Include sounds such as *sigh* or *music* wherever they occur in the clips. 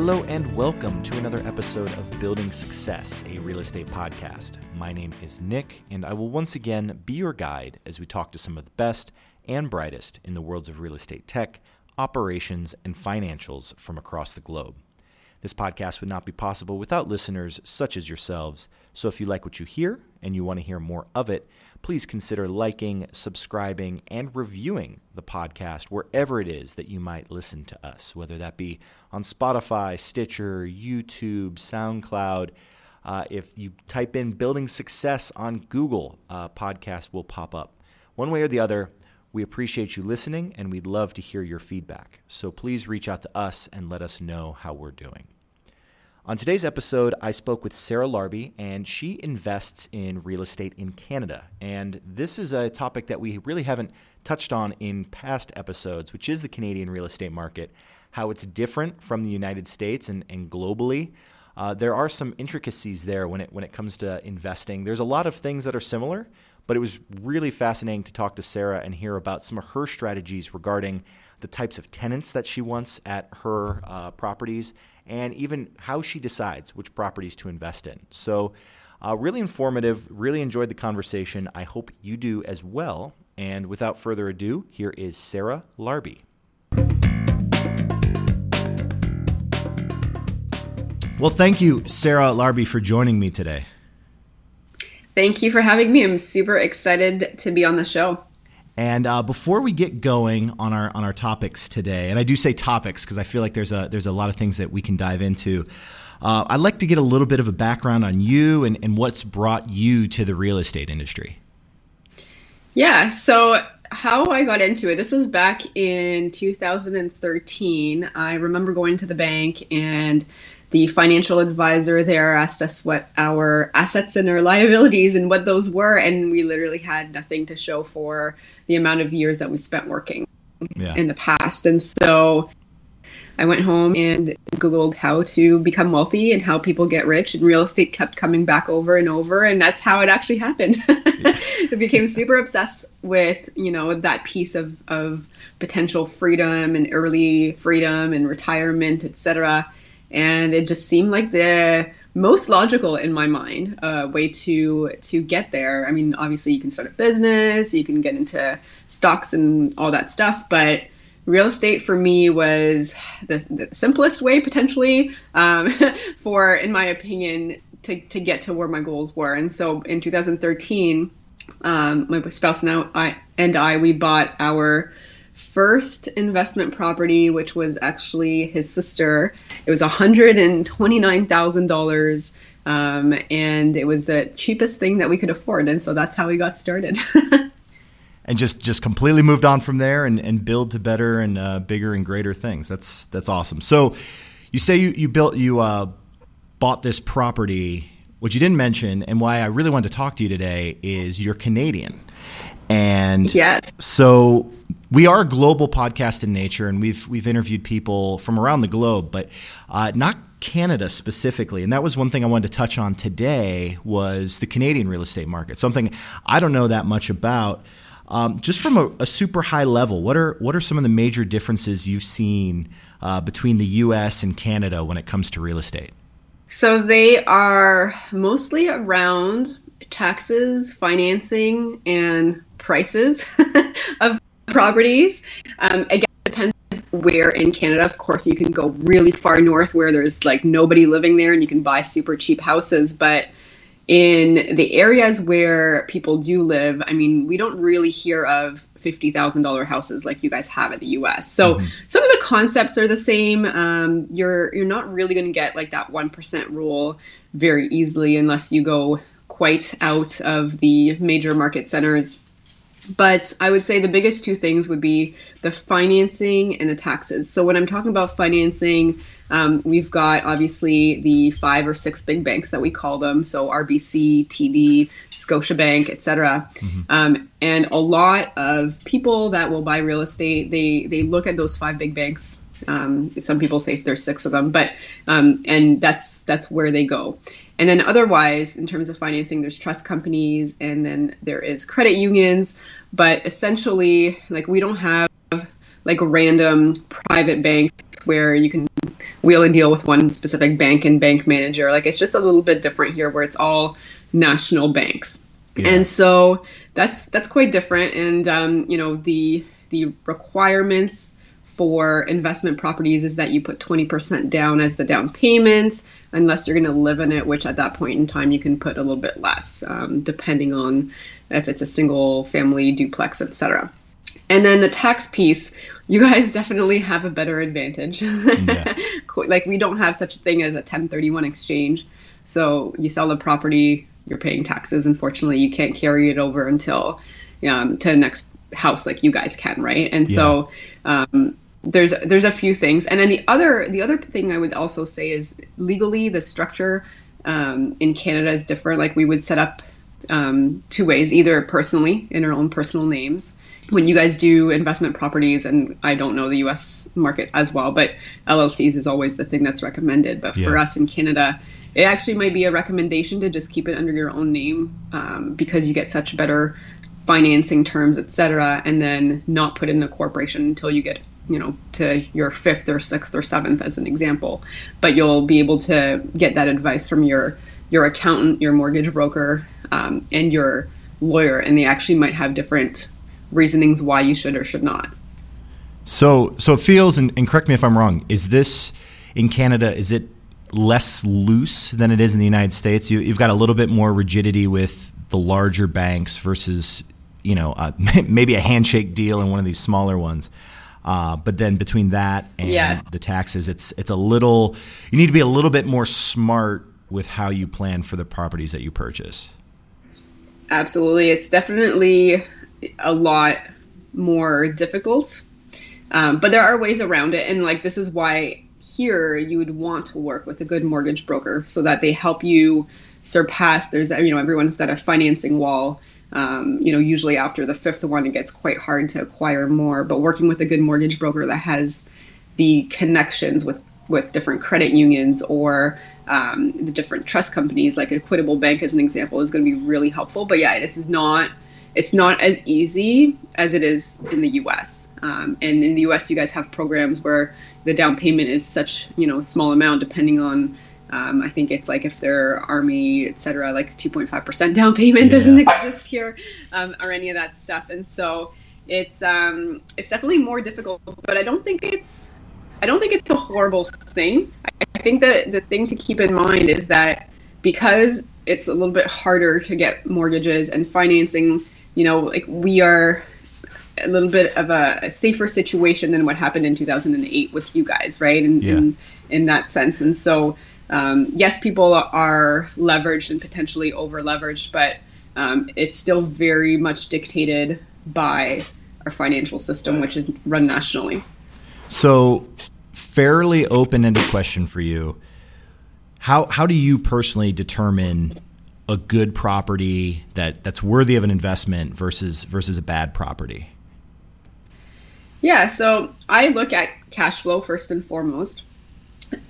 Hello and welcome to another episode of Building Success, a real estate podcast. My name is Nick, and I will once again be your guide as we talk to some of the best and brightest in the worlds of real estate tech, operations, and financials from across the globe. This podcast would not be possible without listeners such as yourselves. So if you like what you hear and you want to hear more of it, please consider liking, subscribing, and reviewing the podcast wherever it is that you might listen to us, whether that be on Spotify, Stitcher, YouTube, SoundCloud. Uh, if you type in Building Success on Google, uh, podcast will pop up. One way or the other, we appreciate you listening and we'd love to hear your feedback. So please reach out to us and let us know how we're doing. On today's episode, I spoke with Sarah Larbi, and she invests in real estate in Canada. And this is a topic that we really haven't touched on in past episodes, which is the Canadian real estate market, how it's different from the United States and, and globally. Uh, there are some intricacies there when it when it comes to investing. There's a lot of things that are similar, but it was really fascinating to talk to Sarah and hear about some of her strategies regarding the types of tenants that she wants at her uh, properties and even how she decides which properties to invest in. So, uh, really informative, really enjoyed the conversation. I hope you do as well. And without further ado, here is Sarah Larbi. Well, thank you, Sarah Larbi, for joining me today. Thank you for having me. I'm super excited to be on the show. And uh, before we get going on our on our topics today, and I do say topics because I feel like there's a there's a lot of things that we can dive into. Uh, I'd like to get a little bit of a background on you and, and what's brought you to the real estate industry. Yeah, so how I got into it, this was back in 2013. I remember going to the bank and the financial advisor there asked us what our assets and our liabilities and what those were and we literally had nothing to show for the amount of years that we spent working yeah. in the past and so I went home and Googled how to become wealthy and how people get rich, and real estate kept coming back over and over, and that's how it actually happened. *laughs* I became super obsessed with you know that piece of of potential freedom and early freedom and retirement, etc and it just seemed like the most logical in my mind uh, way to to get there. I mean, obviously you can start a business, you can get into stocks and all that stuff, but real estate for me was the, the simplest way potentially um, *laughs* for, in my opinion, to, to get to where my goals were. And so in 2013, um, my spouse and I, and I we bought our first investment property, which was actually his sister. It was $129,000. Um, and it was the cheapest thing that we could afford. And so that's how we got started. *laughs* and just, just completely moved on from there and, and build to better and uh, bigger and greater things. That's, that's awesome. So you say you, you built, you uh, bought this property. What you didn't mention, and why I really wanted to talk to you today, is you're Canadian. And yes. so we are a global podcast in nature, and we've we've interviewed people from around the globe, but uh, not Canada specifically. And that was one thing I wanted to touch on today was the Canadian real estate market. Something I don't know that much about. Um, just from a, a, super high level, what are what are some of the major differences you've seen uh, between the U.S. and Canada when it comes to real estate? So they are mostly around taxes, financing, and prices *laughs* of properties. Um, again, it depends where in Canada. Of course, you can go really far north where there's like nobody living there and you can buy super cheap houses. But in the areas where people do live, I mean, we don't really hear of fifty thousand dollar houses like you guys have in the U.S. So mm-hmm. some of the concepts are the same. Um, you're you're not really going to get like that one percent rule very easily unless you go quite out of the major market centers but I would say the biggest two things would be the financing and the taxes. So when I'm talking about financing, um, we've got obviously the five or six big banks that we call them, so RBC, TD, Scotiabank, etc. Mm-hmm. Um, and a lot of people that will buy real estate, they they look at those five big banks. Um, some people say there's six of them, but um, and that's that's where they go. And then otherwise, in terms of financing, there's trust companies, and then there is credit unions. But essentially, like we don't have like random private banks where you can wheel and deal with one specific bank and bank manager. Like it's just a little bit different here, where it's all national banks, yeah. and so that's that's quite different. And um, you know the the requirements for investment properties is that you put 20% down as the down payments, unless you're going to live in it which at that point in time you can put a little bit less um, depending on if it's a single family duplex etc and then the tax piece you guys *laughs* definitely have a better advantage. Yeah. *laughs* like we don't have such a thing as a 1031 exchange. So you sell the property you're paying taxes. Unfortunately you can't carry it over until um, to the next house like you guys can right? And yeah. so um, there's there's a few things, and then the other the other thing I would also say is legally the structure um, in Canada is different. Like we would set up um, two ways, either personally in our own personal names. When you guys do investment properties, and I don't know the U.S. market as well, but LLCs is always the thing that's recommended. But yeah. for us in Canada, it actually might be a recommendation to just keep it under your own name um, because you get such better financing terms, etc., and then not put in a corporation until you get you know to your fifth or sixth or seventh as an example but you'll be able to get that advice from your your accountant your mortgage broker um, and your lawyer and they actually might have different reasonings why you should or should not. So so it feels and, and correct me if i'm wrong is this in canada is it less loose than it is in the united states? You, you've got a little bit more rigidity with the larger banks versus you know uh, *laughs* maybe a handshake deal in one of these smaller ones uh, but then between that and yes. the taxes, it's it's a little. You need to be a little bit more smart with how you plan for the properties that you purchase. Absolutely, it's definitely a lot more difficult, um, but there are ways around it, and like this is why here you would want to work with a good mortgage broker so that they help you surpass. There's you know everyone's got a financing wall um, you know, usually after the fifth one, it gets quite hard to acquire more. But working with a good mortgage broker that has the connections with with different credit unions or um, the different trust companies, like Equitable Bank as an example, is going to be really helpful. But yeah, this is not it's not as easy as it is in the U.S. Um, and in the U.S., you guys have programs where the down payment is such you know small amount depending on um, I think it's like if they're army, etc., like 2.5% down payment yeah. doesn't exist here, um, or any of that stuff. And so it's um, it's definitely more difficult. But I don't think it's I don't think it's a horrible thing. I think that the thing to keep in mind is that because it's a little bit harder to get mortgages and financing, you know, like we are a little bit of a, a safer situation than what happened in 2008 with you guys, right? And yeah. in, in that sense, and so um, yes, people are leveraged and potentially over leveraged, but um, it's still very much dictated by our financial system, which is run nationally. So, fairly open ended question for you. How, how do you personally determine a good property that, that's worthy of an investment versus versus a bad property? Yeah, so I look at cash flow first and foremost.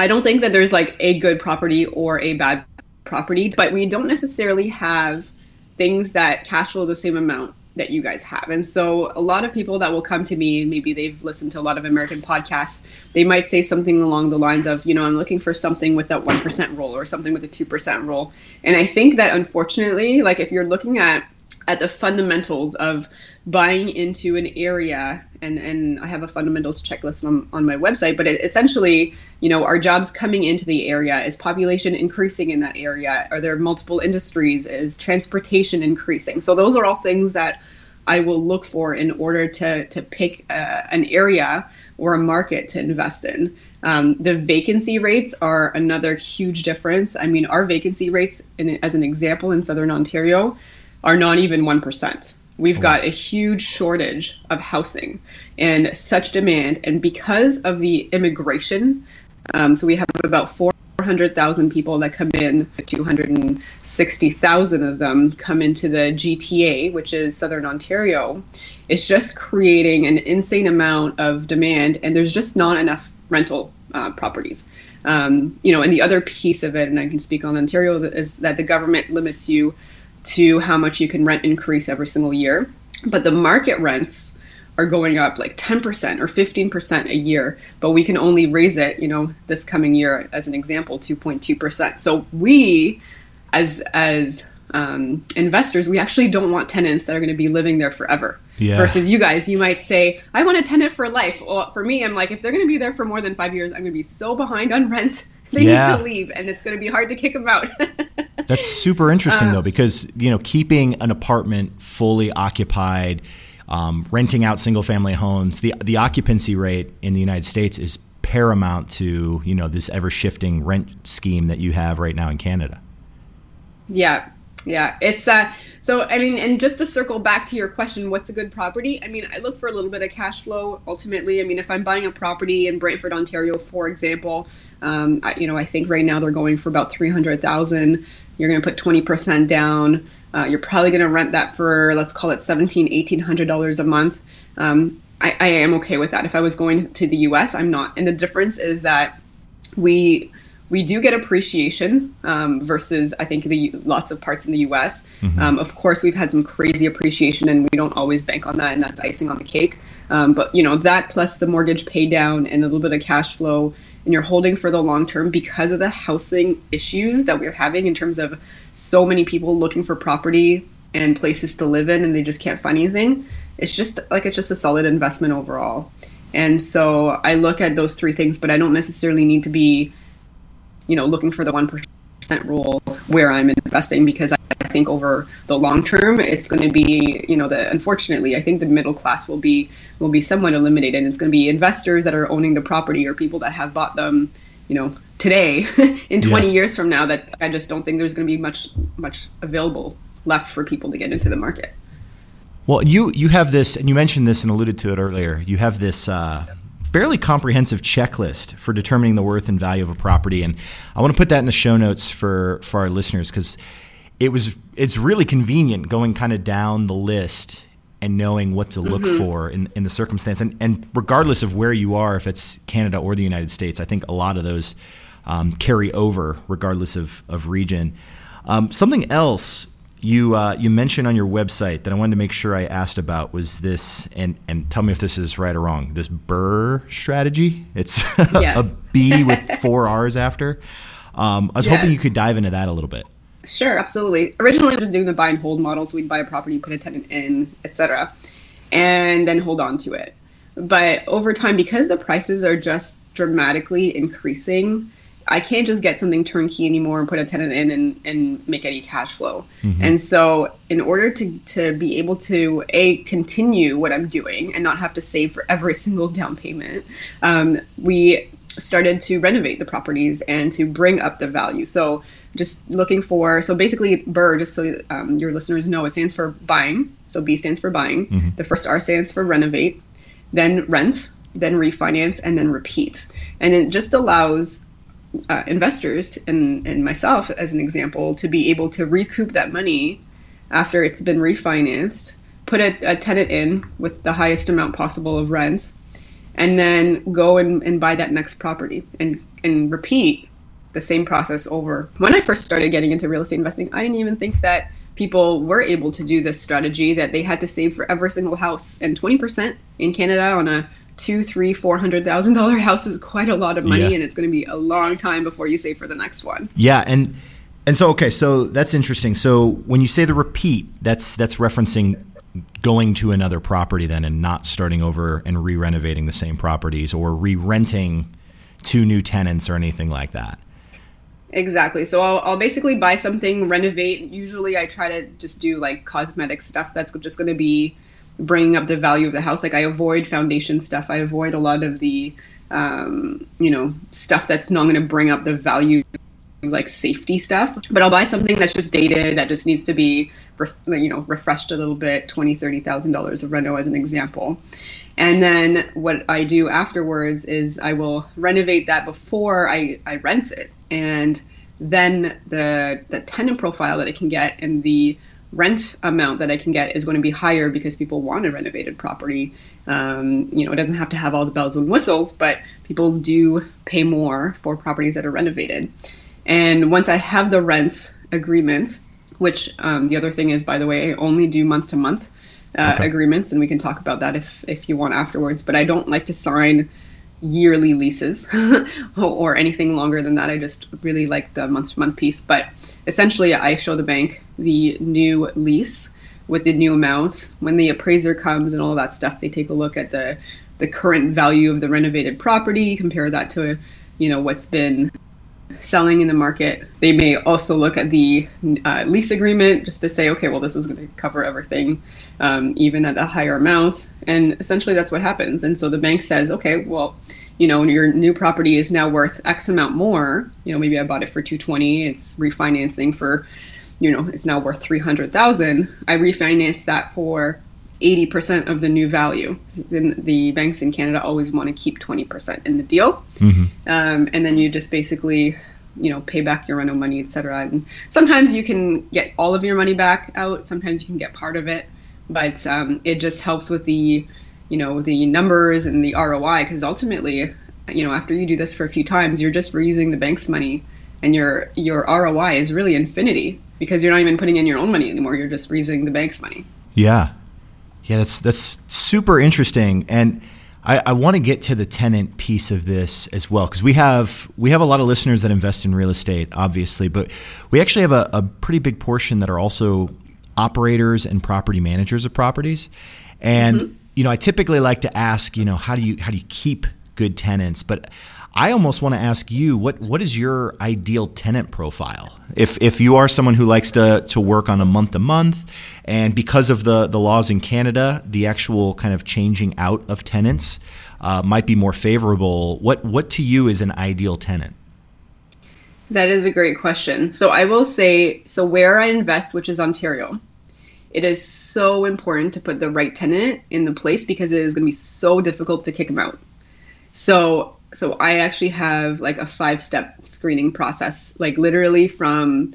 I don't think that there's like a good property or a bad property, but we don't necessarily have things that cash flow the same amount that you guys have. And so a lot of people that will come to me, maybe they've listened to a lot of American podcasts, they might say something along the lines of, you know, I'm looking for something with that 1% rule or something with a 2% rule. And I think that unfortunately, like if you're looking at at the fundamentals of buying into an area and and I have a fundamentals checklist on, on my website but it, essentially you know are jobs coming into the area? Is population increasing in that area? Are there multiple industries? Is transportation increasing? So those are all things that I will look for in order to to pick uh, an area or a market to invest in. Um, the vacancy rates are another huge difference. I mean our vacancy rates in, as an example in southern Ontario are not even 1% We've got a huge shortage of housing and such demand. And because of the immigration, um, so we have about 400,000 people that come in, 260,000 of them come into the GTA, which is Southern Ontario. It's just creating an insane amount of demand, and there's just not enough rental uh, properties. Um, you know, and the other piece of it, and I can speak on Ontario, is that the government limits you to how much you can rent increase every single year. But the market rents are going up like 10% or 15% a year, but we can only raise it, you know, this coming year as an example, 2.2%. So we as as um, investors, we actually don't want tenants that are going to be living there forever. Yeah. Versus you guys, you might say, I want a tenant for life. Well, for me, I'm like, if they're going to be there for more than five years, I'm going to be so behind on rent. They yeah. need to leave, and it's going to be hard to kick them out. *laughs* That's super interesting, uh, though, because you know, keeping an apartment fully occupied, um, renting out single family homes, the the occupancy rate in the United States is paramount to you know this ever shifting rent scheme that you have right now in Canada. Yeah, yeah, it's uh so I mean and just to circle back to your question what's a good property? I mean, I look for a little bit of cash flow ultimately. I mean, if I'm buying a property in Brantford, Ontario, for example, um, I, you know, I think right now they're going for about 300,000. You're going to put 20% down. Uh, you're probably going to rent that for let's call it 17 1800 dollars a month. Um, I, I am okay with that. If I was going to the US, I'm not. And the difference is that we we do get appreciation um, versus I think the lots of parts in the U.S. Mm-hmm. Um, of course, we've had some crazy appreciation, and we don't always bank on that, and that's icing on the cake. Um, but you know that plus the mortgage pay down and a little bit of cash flow, and you're holding for the long term because of the housing issues that we're having in terms of so many people looking for property and places to live in, and they just can't find anything. It's just like it's just a solid investment overall. And so I look at those three things, but I don't necessarily need to be you know, looking for the 1% rule where I'm investing because I think over the long term it's going to be, you know, the unfortunately, I think the middle class will be will be somewhat eliminated. It's going to be investors that are owning the property or people that have bought them, you know, today *laughs* in 20 yeah. years from now that I just don't think there's going to be much much available left for people to get into the market. Well, you you have this, and you mentioned this and alluded to it earlier. You have this uh, fairly comprehensive checklist for determining the worth and value of a property, and I want to put that in the show notes for for our listeners because it was it's really convenient going kind of down the list and knowing what to look mm-hmm. for in, in the circumstance. And, and regardless of where you are, if it's Canada or the United States, I think a lot of those um, carry over regardless of, of region. Um, something else you uh, you mentioned on your website that I wanted to make sure I asked about was this, and and tell me if this is right or wrong. This BRRRR strategy. It's *laughs* yes. a B with four R's after. Um, I was yes. hoping you could dive into that a little bit. Sure, absolutely. Originally, I was doing the buy and hold model, so we'd buy a property, put a tenant in, etc., and then hold on to it. But over time, because the prices are just dramatically increasing, I can't just get something turnkey anymore and put a tenant in and, and make any cash flow. Mm-hmm. And so, in order to, to be able to a continue what I'm doing and not have to save for every *laughs* single down payment, um, we started to renovate the properties and to bring up the value. So, just looking for so basically BRRRR, just so um, your listeners know, it stands for buying. So B stands for buying. Mm-hmm. The first R stands for renovate, then rent, then refinance, and then repeat. And it just allows uh, investors and, and myself as an example to be able to recoup that money after it's been refinanced put a, a tenant in with the highest amount possible of rents and then go and, and buy that next property and, and repeat the same process over. When i first started getting into real estate investing i didn't even think that people were able to do this strategy that they had to save for every single house and 20% in canada on a two, three, four hundred thousand dollar house is quite a lot of money, yeah. and it's going to be a long time before you save for the next one. Yeah, and and so okay, so that's interesting. So when you say the repeat, that's that's referencing going to another property then and not starting over and re-renovating the same properties or re-renting to new tenants or anything like that. Exactly. So I'll, I'll basically buy something, renovate. Usually I try to just do like cosmetic stuff that's just going to be bringing up the value of the house. Like I avoid foundation stuff. I avoid a lot of the, um, you know, stuff that's not going to bring up the value like safety stuff but i'll buy something that's just dated that just needs to be you know refreshed a little bit 20 30 thousand dollars of reno as an example and then what i do afterwards is i will renovate that before i, I rent it and then the the tenant profile that i can get and the rent amount that I can get is going to be higher because people want a renovated property. Um, you know, it doesn't have to have all the bells and whistles, but people do pay more for properties that are renovated. And once I have the rents agreement, which um, the other thing is, by the way, I only do month to month. uh, agreements, and we can talk about that if if you want afterwards. But I don't like to sign yearly leases *laughs* or anything longer than that. I just really like the month to month piece. But essentially, I show the bank the new lease with the new amounts. When the appraiser comes and all that stuff, they take a look at the the current value of the renovated property, compare that to you know what's been selling in the market. They may also look at the uh, lease agreement just to say, okay, well, this is going to cover everything, um, even at a higher amount. And essentially, that's what happens. And so the bank says, okay, well, you know, your new property is now worth X amount more. You know, maybe I bought it for 220. It's refinancing for, you know, it's now worth 300,000. I refinance that for 80% of the new value. Then the banks in Canada always want to keep 20% in the deal. Mm-hmm. Um, and then you just basically, you know, pay back your rental money, etc. And sometimes you can get all of your money back out. Sometimes you can get part of it, but um, it just helps with the, you know, the numbers and the ROI because ultimately, you know, after you do this for a few times, you're just reusing the bank's money, and your your ROI is really infinity because you're not even putting in your own money anymore. You're just reusing the bank's money. Yeah, yeah, that's that's super interesting, and I, I want to get to the tenant piece of this as well because we have we have a lot of listeners that invest in real estate, obviously, but we actually have a, a pretty big portion that are also operators and property managers of properties, and mm-hmm. you know, I typically like to ask, you know, how do you how do you keep good tenants, but I almost want to ask you what what is your ideal tenant profile? If if you are someone who likes to to work on a month to month, and because of the the laws in Canada, the actual kind of changing out of tenants uh, might be more favorable. What what to you is an ideal tenant? That is a great question. So I will say, so where I invest, which is Ontario, it is so important to put the right tenant in the place because it is going to be so difficult to kick them out. So so I actually have like a five step screening process, like literally from,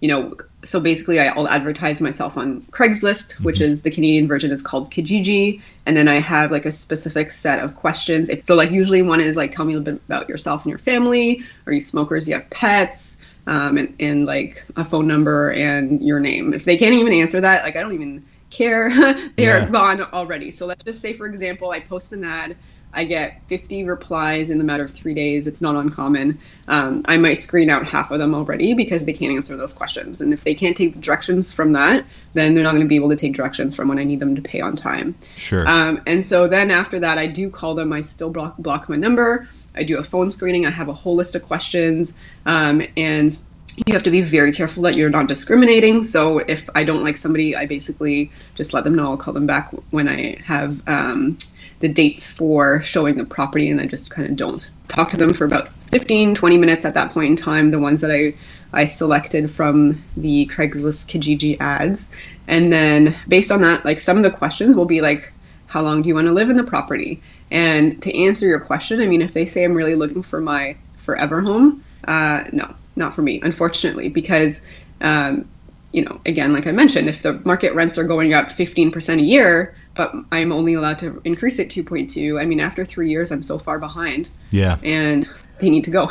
you know, so basically I'll advertise myself on Craigslist, which mm-hmm. is the Canadian version is called Kijiji. And then I have like a specific set of questions. So like usually one is like, tell me a little bit about yourself and your family. Are you smokers? Do you have pets? Um, and, and like a phone number and your name. If they can't even answer that, like I don't even care. *laughs* They're yeah. gone already. So let's just say, for example, I post an ad I get 50 replies in the matter of three days. It's not uncommon. Um, I might screen out half of them already because they can't answer those questions. And if they can't take the directions from that, then they're not going to be able to take directions from when I need them to pay on time. Sure. Um, and so then after that, I do call them. I still block, block my number. I do a phone screening. I have a whole list of questions. Um, and you have to be very careful that you're not discriminating. So if I don't like somebody, I basically just let them know. I'll call them back when I have um, the dates for showing the property and I just kind of don't talk to them for about 15, 20 minutes at that point in time, the ones that I, I selected from the Craigslist Kijiji ads. And then based on that, like some of the questions will be like, how long do you want to live in the property? And to answer your question, I mean, if they say I'm really looking for my forever home, uh, no, not for me, unfortunately, because, um, you know, again, like I mentioned, if the market rents are going up 15% a year, but I'm only allowed to increase it 2.2. I mean, after three years, I'm so far behind. Yeah. And they need to go.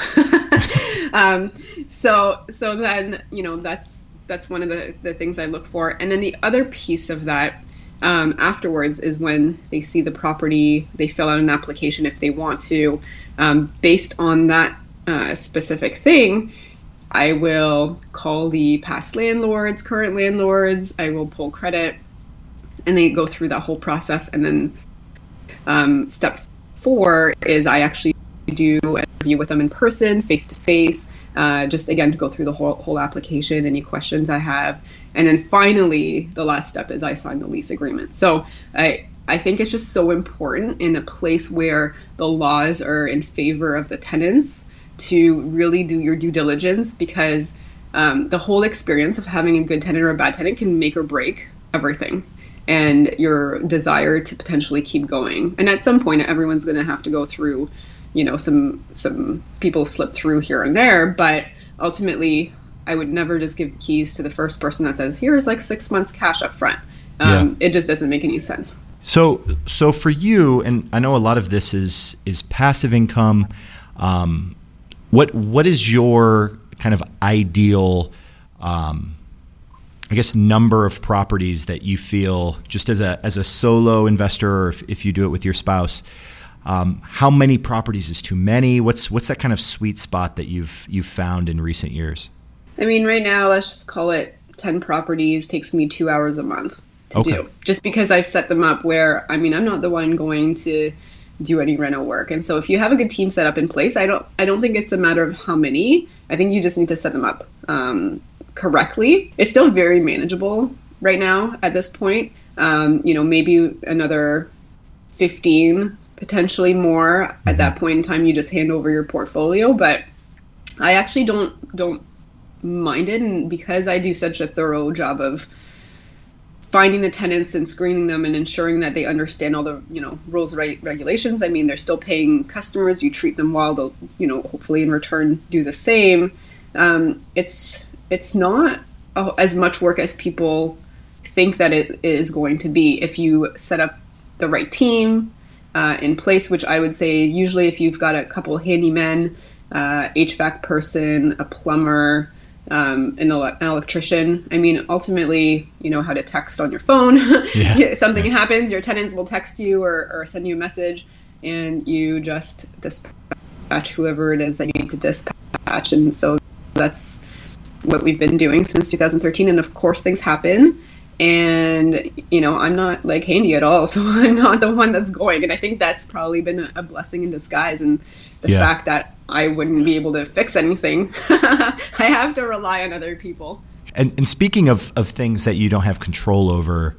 *laughs* um, so so then you know that's that's one of the the things I look for, and then the other piece of that. Um, afterwards is when they see the property, they fill out an application if they want to. Um, based on that uh, specific thing, I will call the past landlords, current landlords. I will pull credit and they go through that whole process. And then um, step four is I actually do an interview with them in person, face to face, just again to go through the whole whole application, any questions I have, and then finally the last step is I sign the lease agreement. So I. I think it's just so important in a place where the laws are in favor of the tenants to really do your due diligence because um, the whole experience of having a good tenant or a bad tenant can make or break everything and your desire to potentially keep going. And at some point, everyone's going to have to go through, you know, some some people slip through here and there, but ultimately, I would never just give keys to the first person that says, "Here's like six months cash up front." Um, yeah. It just doesn't make any sense. So, so for you, and I know a lot of this is is passive income. Um, what what is your kind of ideal um, I guess number of properties that you feel just as a as a solo investor, or if, if you do it with your spouse, um, how many properties is too many? What's what's that kind of sweet spot that you've you've found in recent years? I mean, right now, let's just call it ten properties. Takes me two hours a month to okay. do, just because I've set them up where I mean, I'm not the one going to do any rental work. And so if you have a good team set up in place, I don't I don't think it's a matter of how many. I think you just need to set them up um, correctly. It's still very manageable right now at this point. Um, you know, maybe another 15, potentially more at that point in time. You just hand over your portfolio, but I actually don't don't mind it, and because I do such a thorough job of finding the tenants and screening them and ensuring that they understand all the you know rules right regulations i mean they're still paying customers you treat them well they'll you know hopefully in return do the same um, it's it's not as much work as people think that it is going to be if you set up the right team uh, in place which i would say usually if you've got a couple handymen uh, hvac person a plumber um, an, ele- an, electrician. I mean, ultimately, you know how to text on your phone. *laughs* Yeah. Something happens, your tenants will text you or, or, send you a message, and you just dispatch whoever it is that you need to dispatch. And so that's what we've been doing since 2013. And of course, things happen. And, you know, I'm not like handy at all. *laughs* So I'm not the one that's going. And I think that's probably been a blessing in disguise. And the yeah. fact that I wouldn't be able to fix anything. *laughs* I have to rely on other people. And, and speaking of, of things that you don't have control over,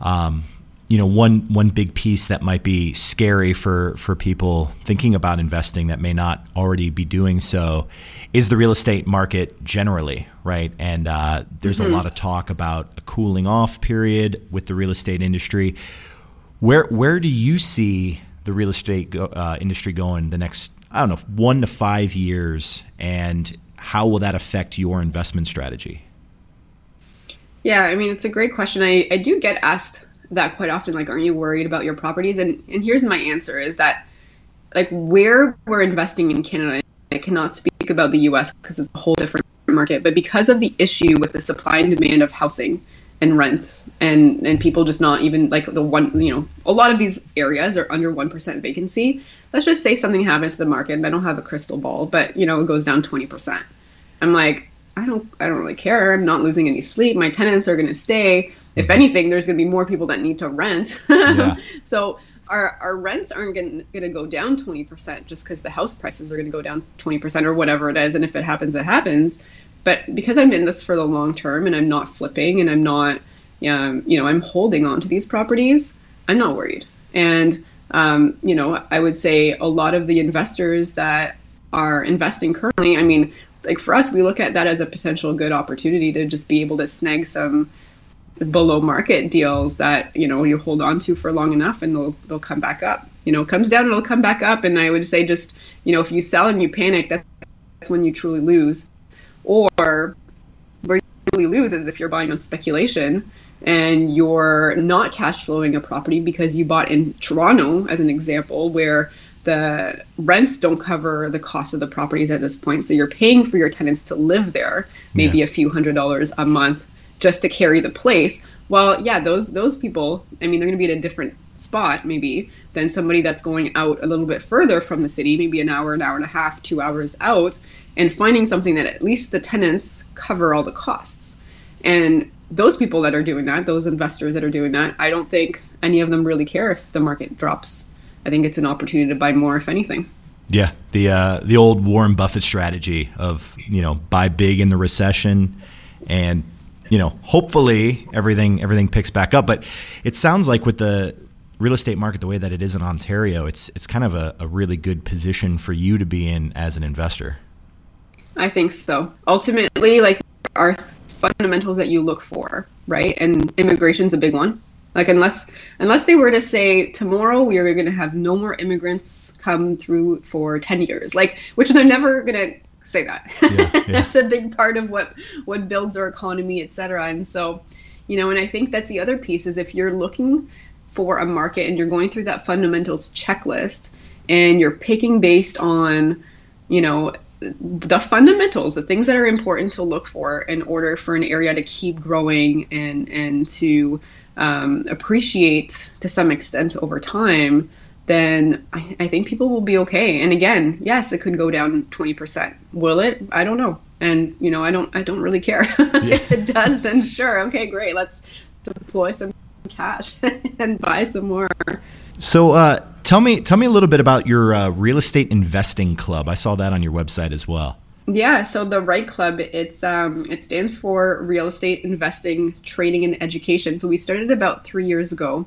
um, you know, one one big piece that might be scary for for people thinking about investing that may not already be doing so is the real estate market generally, right? And uh, there's mm-hmm. a lot of talk about a cooling off period with the real estate industry. Where where do you see the real estate go, uh, industry going the next I don't know, one to five years, and how will that affect your investment strategy? Yeah, I mean, it's a great question. I, I do get asked that quite often, like, aren't you worried about your properties? And, and here's my answer is that, like, where we're investing in Canada, I cannot speak about the US because it's a whole different market, but because of the issue with the supply and demand of housing, and rents and and people just not even like the one you know a lot of these areas are under 1% vacancy. Let's just say something happens to the market and i don't have a crystal ball but you know it goes down 20% i'm like i don't i don't really care. I'm not losing any sleep. My tenants are going to stay if anything there's going to be more people that need to rent *laughs* yeah. so our, our rents aren't going to go down 20% just because the house prices are going to go down 20% or whatever it is and if it happens it happens but because I'm in this for the long term and I'm not flipping and I'm not, um, you know, I'm holding on to these properties, I'm not worried. And, um, you know, I would say a lot of the investors that are investing currently, I mean, like for us, we look at that as a potential good opportunity to just be able to snag some below market deals that you know you hold on to for long enough and they'll they'll come back up you know comes down it'll come back up and i would say just you know if you sell and you panic that's when you truly lose or where you really lose is if you're buying on speculation and you're not cash flowing a property because you bought in Toronto, as an example, where the rents don't cover the cost of the properties at this point. So you're paying for your tenants to live there, maybe yeah. a few hundred dollars a month just to carry the place. Well, yeah, those those people, I mean, they're going to be at a different spot maybe than somebody that's going out a little bit further from the city, maybe an hour, an hour and a half, two hours out, and finding something that at least the tenants cover all the costs. And those people that are doing that, those investors that are doing that, I don't think any of them really care if the market drops. I think it's an opportunity to buy more, if anything. Yeah, the uh, the old Warren Buffett strategy of you know buy big in the recession, and you know hopefully everything everything picks back up. But it sounds like with the real estate market the way that it is in Ontario, it's it's kind of a, a really good position for you to be in as an investor. I think so. Ultimately, like are fundamentals that you look for, right? And immigration's a big one. Like unless unless they were to say tomorrow we are going to have no more immigrants come through for 10 years. Like which they're never going to say that. Yeah, *laughs* yeah. that's a big part of what what builds our economy, et cetera. And so, you know, and I think that's the other piece is if you're looking for a market and you're going through that fundamentals checklist and you're picking based on, you know, the fundamentals, the things that are important to look for in order for an area to keep growing and and to um, appreciate to some extent over time, then I, I, think people will be okay. And again, yes, it could go down twenty percent. Will it? I don't know. And you know, I don't I don't really care. *laughs* Yeah. if it does, then sure, okay, great. Let's deploy some cash *laughs* and buy some more. So, uh, tell me, tell me a little bit about your uh, real estate investing club. I saw that on your website as well. Yeah, so the REITE Club, it's um, it stands for Real Estate Investing Training and Education. So we started about three years ago,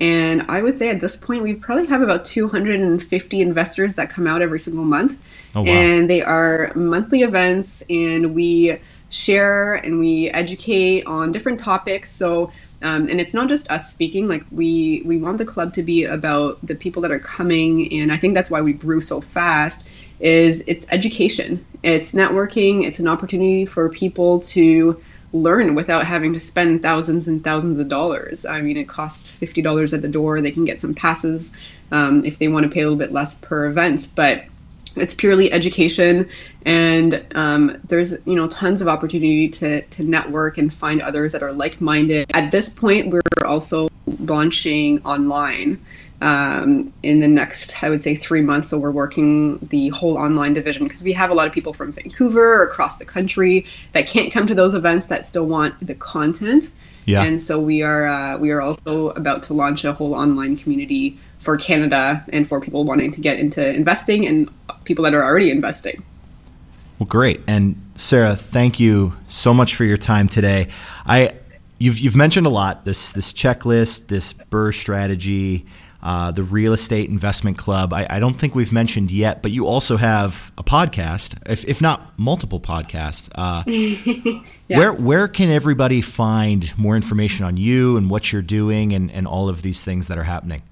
and I would say at this point we probably have about 250 investors that come out every single month, oh, wow. and they are monthly events, and we share and we educate on different topics. So um, and it's not just us speaking. Like we we want the club to be about the people that are coming, and I think that's why we grew so fast. Is it's education, it's networking, it's an opportunity for people to learn without having to spend thousands and thousands of dollars. I mean, it costs fifty dollars at the door. They can get some passes um, if they want to pay a little bit less per event, but it's purely education and um, there's you know tons of opportunity to, to network and find others that are like-minded at this point we're also launching online um, in the next i would say three months so we're working the whole online division because we have a lot of people from vancouver or across the country that can't come to those events that still want the content yeah. and so we are uh, we are also about to launch a whole online community for Canada and for people wanting to get into investing and people that are already investing. Well, great. And Sarah, thank you so much for your time today. I you've you've mentioned a lot this this checklist, this BRRRR strategy, uh, the real estate investment club. I, I, don't think we've mentioned yet, but you also have a podcast, if, if not multiple podcasts. Uh, *laughs* yeah. Where where can everybody find more information on you and what you're doing and, and all of these things that are happening?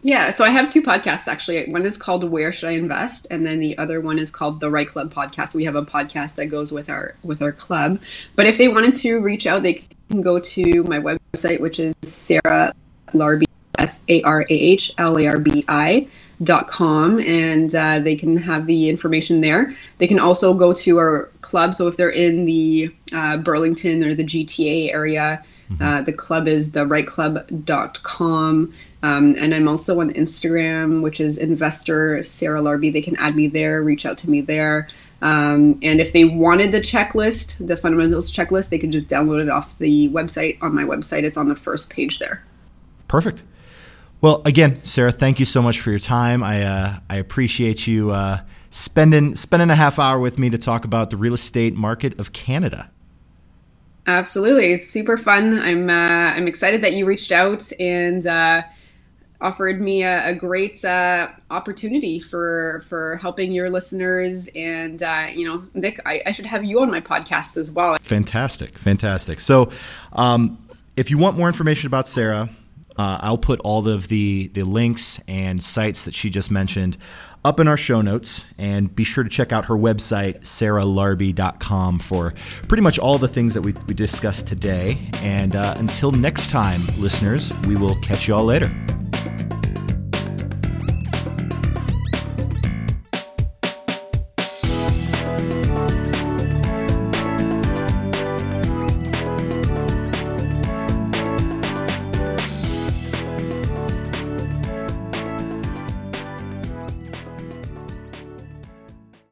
Yeah, so I have two podcasts actually. One is called Where Should I Invest, and then the other one is called the REITE Club Podcast. We have a podcast that goes with our with our club. But if they wanted to reach out, they can go to my website, which is Sarah Larbi S A R A H L A R B I dot com and uh, they can have the information there they can also go to our club so if they're in the uh, burlington or the gta area mm-hmm. uh, the club is the reiteclub.com um, and I'm also on Instagram, which is investor Sarah Larbi. They can add me there, reach out to me there. Um, and if they wanted the checklist, the fundamentals checklist, they could just download it off the website. On my website, it's on the first page there. Perfect. Well, again, Sarah, thank you so much for your time. I uh, I appreciate you uh, spending spending a half hour with me to talk about the real estate market of Canada. Absolutely, it's super fun. I'm uh, I'm excited that you reached out and uh, offered me a, a great uh, opportunity for for helping your listeners. And uh, you know, Nick, I, I, should have you on my podcast as well. Fantastic, fantastic. So, um, if you want more information about Sarah, uh, I'll put all of the the links and sites that she just mentioned up in our show notes. And be sure to check out her website sarahlarbi.com for pretty much all the things that we, we discussed today. And uh, until next time listeners we will catch you all later